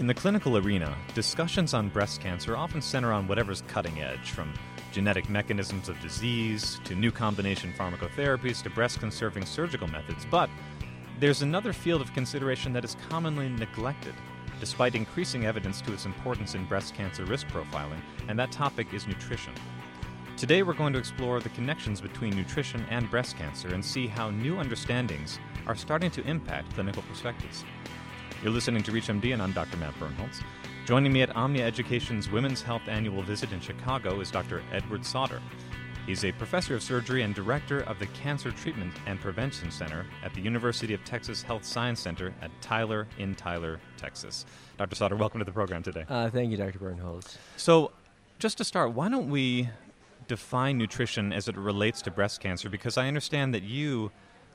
In the clinical arena, discussions on breast cancer often center on whatever's cutting edge, from genetic mechanisms of disease to new combination pharmacotherapies to breast conserving surgical methods. But there's another field of consideration that is commonly neglected, despite increasing evidence to its importance in breast cancer risk profiling, and that topic is nutrition. Today, we're going to explore the connections between nutrition and breast cancer and see how new understandings are starting to impact clinical perspectives. You're listening to ReachMD, and I'm Dr. Matt Birnholz. Joining me at Omnia Education's Women's Health Annual Visit in Chicago is Dr. Edward Sauter. He's a professor of surgery and director of the Cancer Treatment and Prevention Center at the University of Texas Health Science Center at Tyler in Tyler, Texas. Dr. Sauter, welcome to the program today. Uh, thank you, Dr. Birnholz. So, just to start, why don't we define nutrition as it relates to breast cancer? Because I understand that you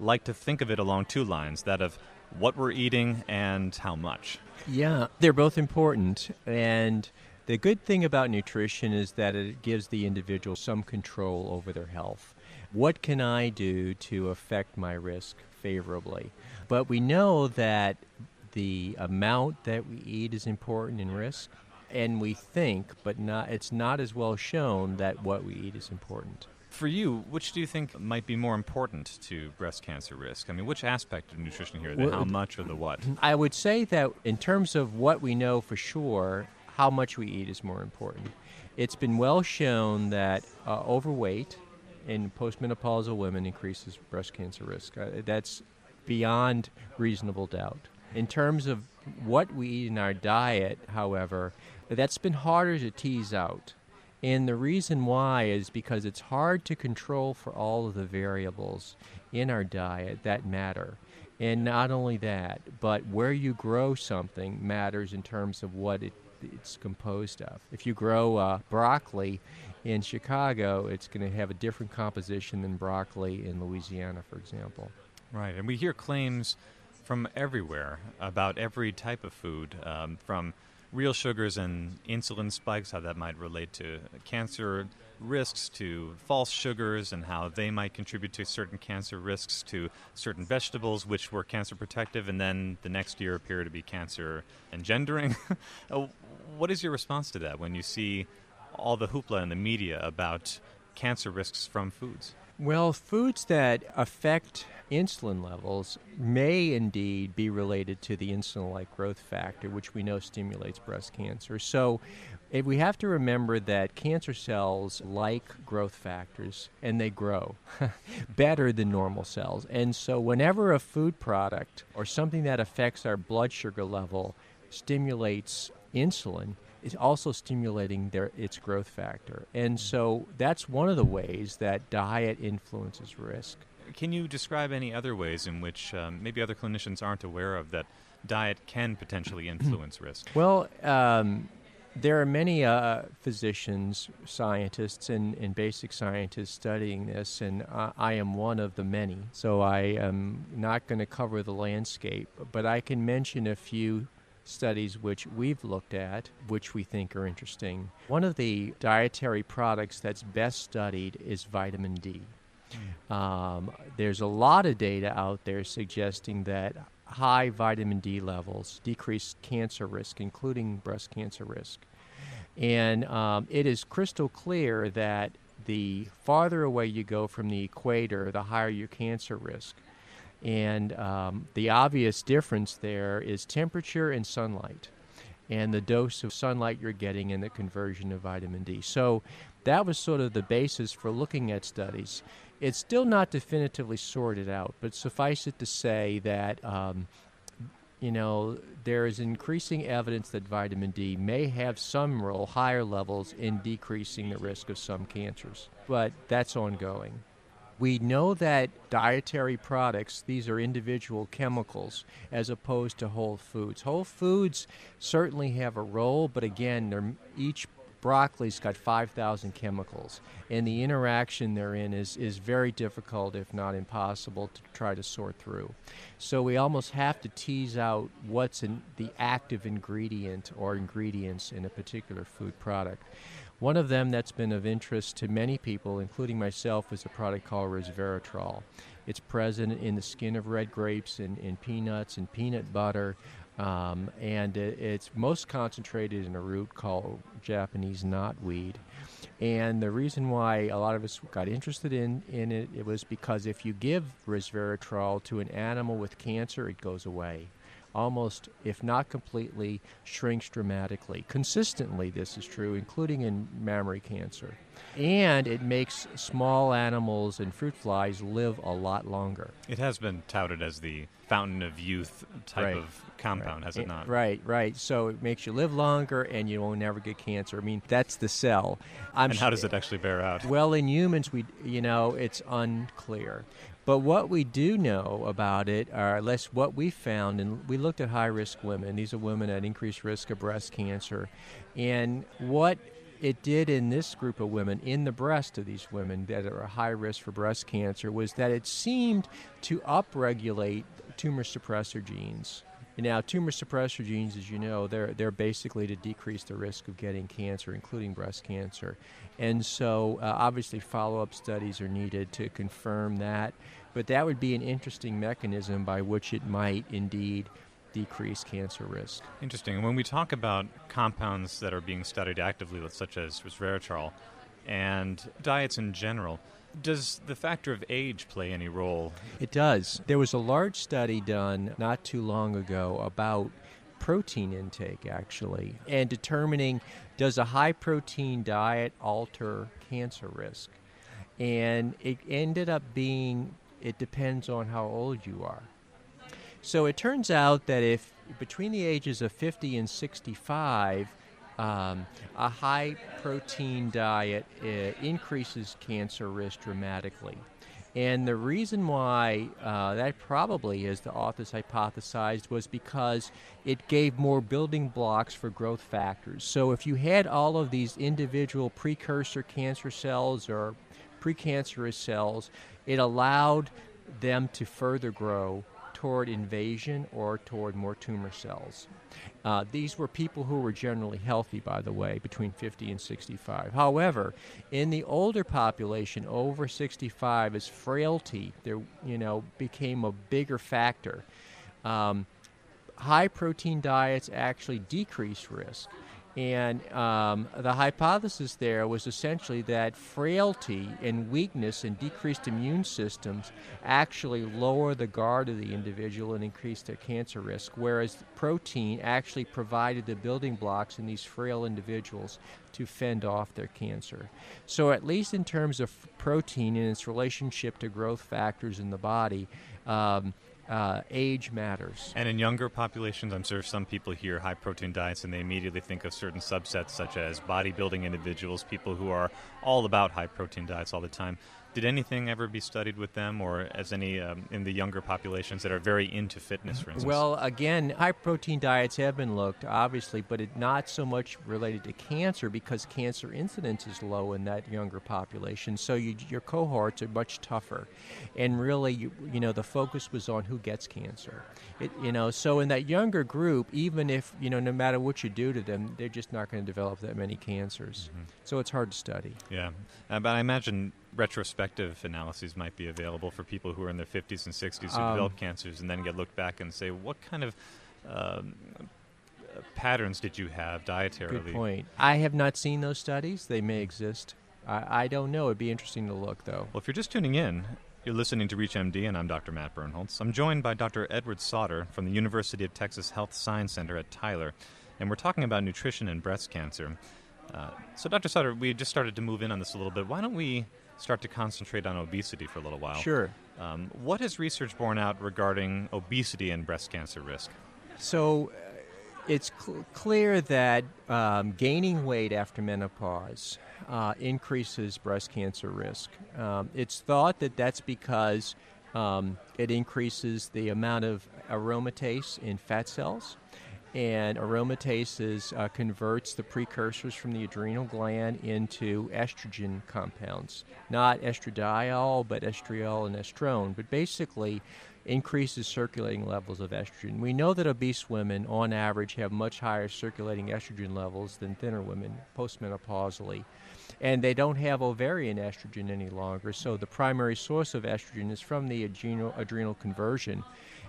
like to think of it along two lines that of what we're eating and how much. Yeah, they're both important. And the good thing about nutrition is that it gives the individual some control over their health. What can I do to affect my risk favorably? But we know that the amount that we eat is important in risk, and we think, but not, it's not as well shown that what we eat is important. For you, which do you think might be more important to breast cancer risk? I mean, which aspect of nutrition here? The Well, how much or the what? I would say that in terms of what we know for sure, how much we eat is more important. It's been well shown that uh, overweight in postmenopausal women increases breast cancer risk. Uh, that's beyond reasonable doubt. In terms of what we eat in our diet, however, that's been harder to tease out. And the reason why is because it's hard to control for all of the variables in our diet that matter. And not only that, but where you grow something matters in terms of what it, it's composed of. If you grow uh, broccoli in Chicago, it's going to have a different composition than broccoli in Louisiana, for example. Right, and we hear claims from everywhere about every type of food, um, from real sugars and insulin spikes, how that might relate to cancer risks, to false sugars and how they might contribute to certain cancer risks, to certain vegetables which were cancer protective and then the next year appear to be cancer engendering. Uh, what is your response to that when you see all the hoopla in the media about cancer risks from foods? Well, foods that affect insulin levels may indeed be related to the insulin like growth factor, which we know stimulates breast cancer. So, if we have to remember that cancer cells like growth factors and they grow better than normal cells. And so, whenever a food product or something that affects our blood sugar level stimulates insulin, is also stimulating their its growth factor. And so that's one of the ways that diet influences risk. Can you describe any other ways in which um, maybe other clinicians aren't aware of that diet can potentially influence risk? Well, um, there are many uh, physicians, scientists, and, and basic scientists studying this, and uh, I am one of the many. So I am not going to cover the landscape, but I can mention a few studies which we've looked at, which we think are interesting. One of the dietary products that's best studied is vitamin D. Um, there's a lot of data out there suggesting that high vitamin D levels decrease cancer risk, including breast cancer risk. And um, it is crystal clear that the farther away you go from the equator, the higher your cancer risk. And um, the obvious difference there is temperature and sunlight, and the dose of sunlight you're getting and the conversion of vitamin D. So that was sort of the basis for looking at studies. It's still not definitively sorted out, but suffice it to say that. Um, you know, there is increasing evidence that vitamin D may have some role, higher levels, in decreasing the risk of some cancers. But that's ongoing. We know that dietary products, these are individual chemicals as opposed to whole foods. Whole foods certainly have a role, but again, they're, each broccoli's got 5,000 chemicals, and the interaction therein is, is very difficult, if not impossible, to try to sort through. So we almost have to tease out what's in the active ingredient or ingredients in a particular food product. One of them that's been of interest to many people, including myself, is a product called resveratrol. It's present in the skin of red grapes and in peanuts and peanut butter. Um, and it, it's most concentrated in a root called Japanese knotweed. And the reason why a lot of us got interested in, in it, it was because if you give resveratrol to an animal with cancer, it goes away almost, if not completely, shrinks dramatically. Consistently, this is true, including in mammary cancer. And it makes small animals and fruit flies live a lot longer. It has been touted as the fountain of youth type Right. of compound, Right. has it not? Right, right. So it makes you live longer and you will never get cancer. I mean, that's the cell. I'm And how does it actually bear out? Well, in humans, we you know it's unclear. But what we do know about it, or at least what we found, and we looked at high risk women. These are women at increased risk of breast cancer, and what it did in this group of women, in the breast of these women that are high risk for breast cancer, was that it seemed to upregulate tumor suppressor genes. Now, tumor suppressor genes, as you know, they're they're basically to decrease the risk of getting cancer, including breast cancer, and so uh, obviously follow-up studies are needed to confirm that. But that would be an interesting mechanism by which it might indeed decrease cancer risk. Interesting. When we talk about compounds that are being studied actively, such as resveratrol, and diets in general, does the factor of age play any role? It does. There was a large study done not too long ago about protein intake, actually, and determining does a high protein diet alter cancer risk. And it ended up being it depends on how old you are. So it turns out that if between the ages of 50 and 65, um, a high protein diet uh, increases cancer risk dramatically. And the reason why uh, that probably, as the authors hypothesized, was because it gave more building blocks for growth factors. So if you had all of these individual precursor cancer cells or precancerous cells, it allowed them to further grow toward invasion or toward more tumor cells. Uh, these were people who were generally healthy, by the way, between 50 and 65. However, in the older population, over 65, as frailty there, you know, became a bigger factor. Um, high protein diets actually decrease risk. And um, the hypothesis there was essentially that frailty and weakness and decreased immune systems actually lower the guard of the individual and increase their cancer risk, whereas protein actually provided the building blocks in these frail individuals to fend off their cancer. So, at least in terms of protein and its relationship to growth factors in the body, um, uh, age matters. And in younger populations, I'm sure some people hear high protein diets and they immediately think of certain subsets, such as bodybuilding individuals, people who are all about high protein diets all the time. Did anything ever be studied with them, or as any um, in the younger populations that are very into fitness, for instance? Well, again, high protein diets have been looked, obviously, but it not so much related to cancer because cancer incidence is low in that younger population. So you, your cohorts are much tougher, and really, you, you know, the focus was on who gets cancer. It, you know, so in that younger group, even if you know, no matter what you do to them, they're just not going to develop that many cancers. So it's hard to study. yeah, uh, but I imagine retrospective analyses might be available for people who are in their 50s and 60s who Um, develop cancers, and then get looked back and say, what kind of um, patterns did you have dietarily? Good point. I have not seen those studies. They may exist. I, I don't know. It'd be interesting to look, though. Well, if you're just tuning in, you're listening to ReachMD, and I'm Dr. Matt Birnholz. I'm joined by Dr. Edward Sauter from the University of Texas Health Science Center at Tyler, and we're talking about nutrition and breast cancer. Uh, so, Dr. Sauter, we just started to move in on this a little bit. Why don't we start to concentrate on obesity for a little while? Sure. Um, what has research borne out regarding obesity and breast cancer risk? So uh, it's cl- clear that um, gaining weight after menopause uh, increases breast cancer risk. Um, it's thought that that's because um, it increases the amount of aromatase in fat cells. And aromatase is, uh, converts the precursors from the adrenal gland into estrogen compounds. Not estradiol, but estriol and estrone. But basically, increases circulating levels of estrogen. We know that obese women, on average, have much higher circulating estrogen levels than thinner women postmenopausally. And they don't have ovarian estrogen any longer, so the primary source of estrogen is from the adrenal, adrenal conversion.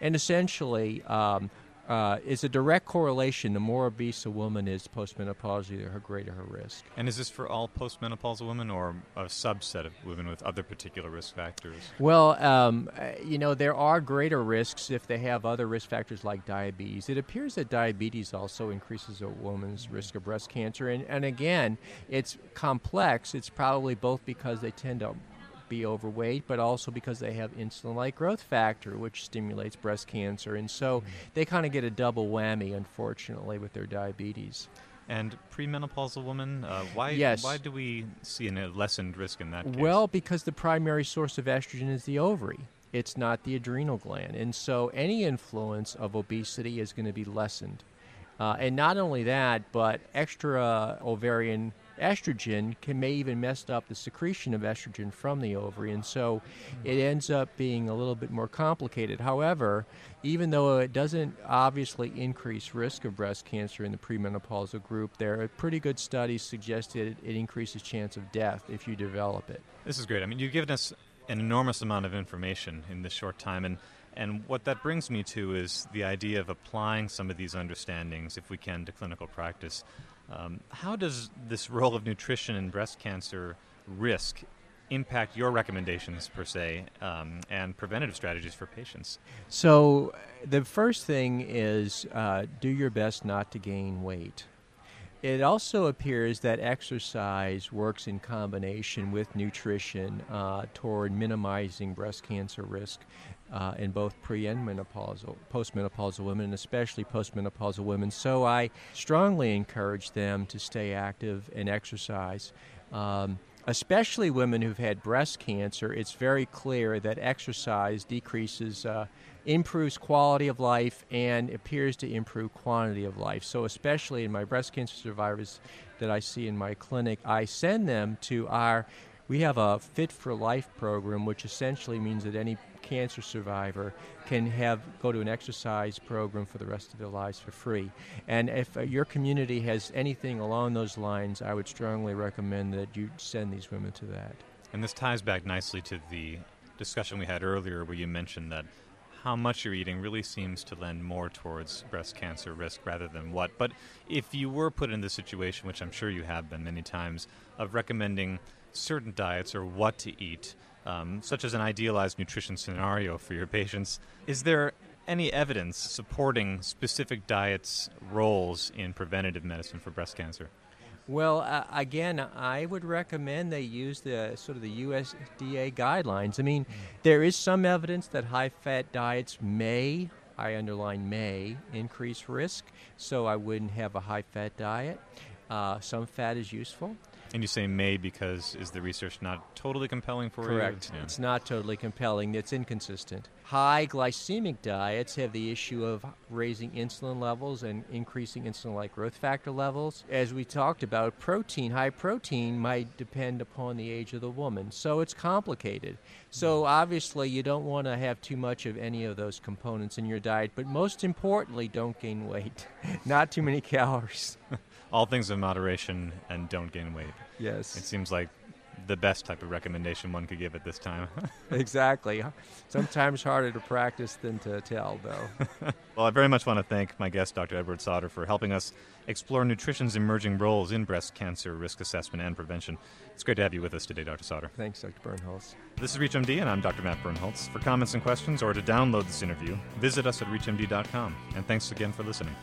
And essentially, um, uh, it's a direct correlation. The more obese a woman is postmenopausal, the greater her risk. And is this for all postmenopausal women or a subset of women with other particular risk factors? Well, um, uh, you know, there are greater risks if they have other risk factors like diabetes. It appears that diabetes also increases a woman's risk of breast cancer. And, and again, it's complex. It's probably both because they tend to be overweight, but also because they have insulin like growth factor, which stimulates breast cancer. And so mm-hmm. they kind of get a double whammy, unfortunately, with their diabetes. And premenopausal women, uh, why, yes. why do we see a lessened risk in that case? Well, because the primary source of estrogen is the ovary. It's not the adrenal gland. And so any influence of obesity is going to be lessened. Uh, and not only that, but extra ovarian estrogen can may even mess up the secretion of estrogen from the ovary, and so it ends up being a little bit more complicated. However, even though it doesn't obviously increase risk of breast cancer in the premenopausal group, there are pretty good studies suggested it increases chance of death if you develop it. This is great. I mean, you've given us an enormous amount of information in this short time, and and what that brings me to is the idea of applying some of these understandings, if we can, to clinical practice. Um, how does this role of nutrition in breast cancer risk impact your recommendations per se um, and preventative strategies for patients? So, the first thing is uh, do your best not to gain weight. It also appears that exercise works in combination with nutrition uh, toward minimizing breast cancer risk uh, in both pre and menopausal, postmenopausal women, and especially postmenopausal women. So I strongly encourage them to stay active and exercise. Um, especially women who've had breast cancer, it's very clear that exercise decreases, uh, improves quality of life, and appears to improve quantity of life. So, especially in my breast cancer survivors that I see in my clinic, I send them to our we have a Fit for Life program, which essentially means that any cancer survivor can have go to an exercise program for the rest of their lives for free. And if uh, your community has anything along those lines, I would strongly recommend that you send these women to that. And this ties back nicely to the discussion we had earlier, where you mentioned that how much you're eating really seems to lend more towards breast cancer risk rather than what. But if you were put in the situation, which I'm sure you have been many times, of recommending certain diets or what to eat, um, such as an idealized nutrition scenario for your patients. Is there any evidence supporting specific diets' roles in preventative medicine for breast cancer? Well, uh, again, I would recommend they use the sort of the USDA guidelines. I mean, there is some evidence that high-fat diets may, I underline may, increase risk. So I wouldn't have a high-fat diet. Uh, some fat is useful. And you say may because is the research not totally compelling for Correct. you? Correct. Yeah. It's not totally compelling. It's inconsistent. High glycemic diets have the issue of raising insulin levels and increasing insulin like growth factor levels. As we talked about, protein, high protein might depend upon the age of the woman. So it's complicated. So mm. obviously, you don't want to have too much of any of those components in your diet. But most importantly, don't gain weight. not too many calories. all things in moderation and don't gain weight. Yes. It seems like the best type of recommendation one could give at this time. exactly. Sometimes harder to practice than to tell, though. well, I very much want to thank my guest, Dr. Edward Sauter, for helping us explore nutrition's emerging roles in breast cancer risk assessment and prevention. It's great to have you with us today, Dr. Sauter. Thanks, Dr. Birnholz. This is ReachMD, and I'm Dr. Matt Birnholz. For comments and questions or to download this interview, visit us at reachmd.com. And thanks again for listening.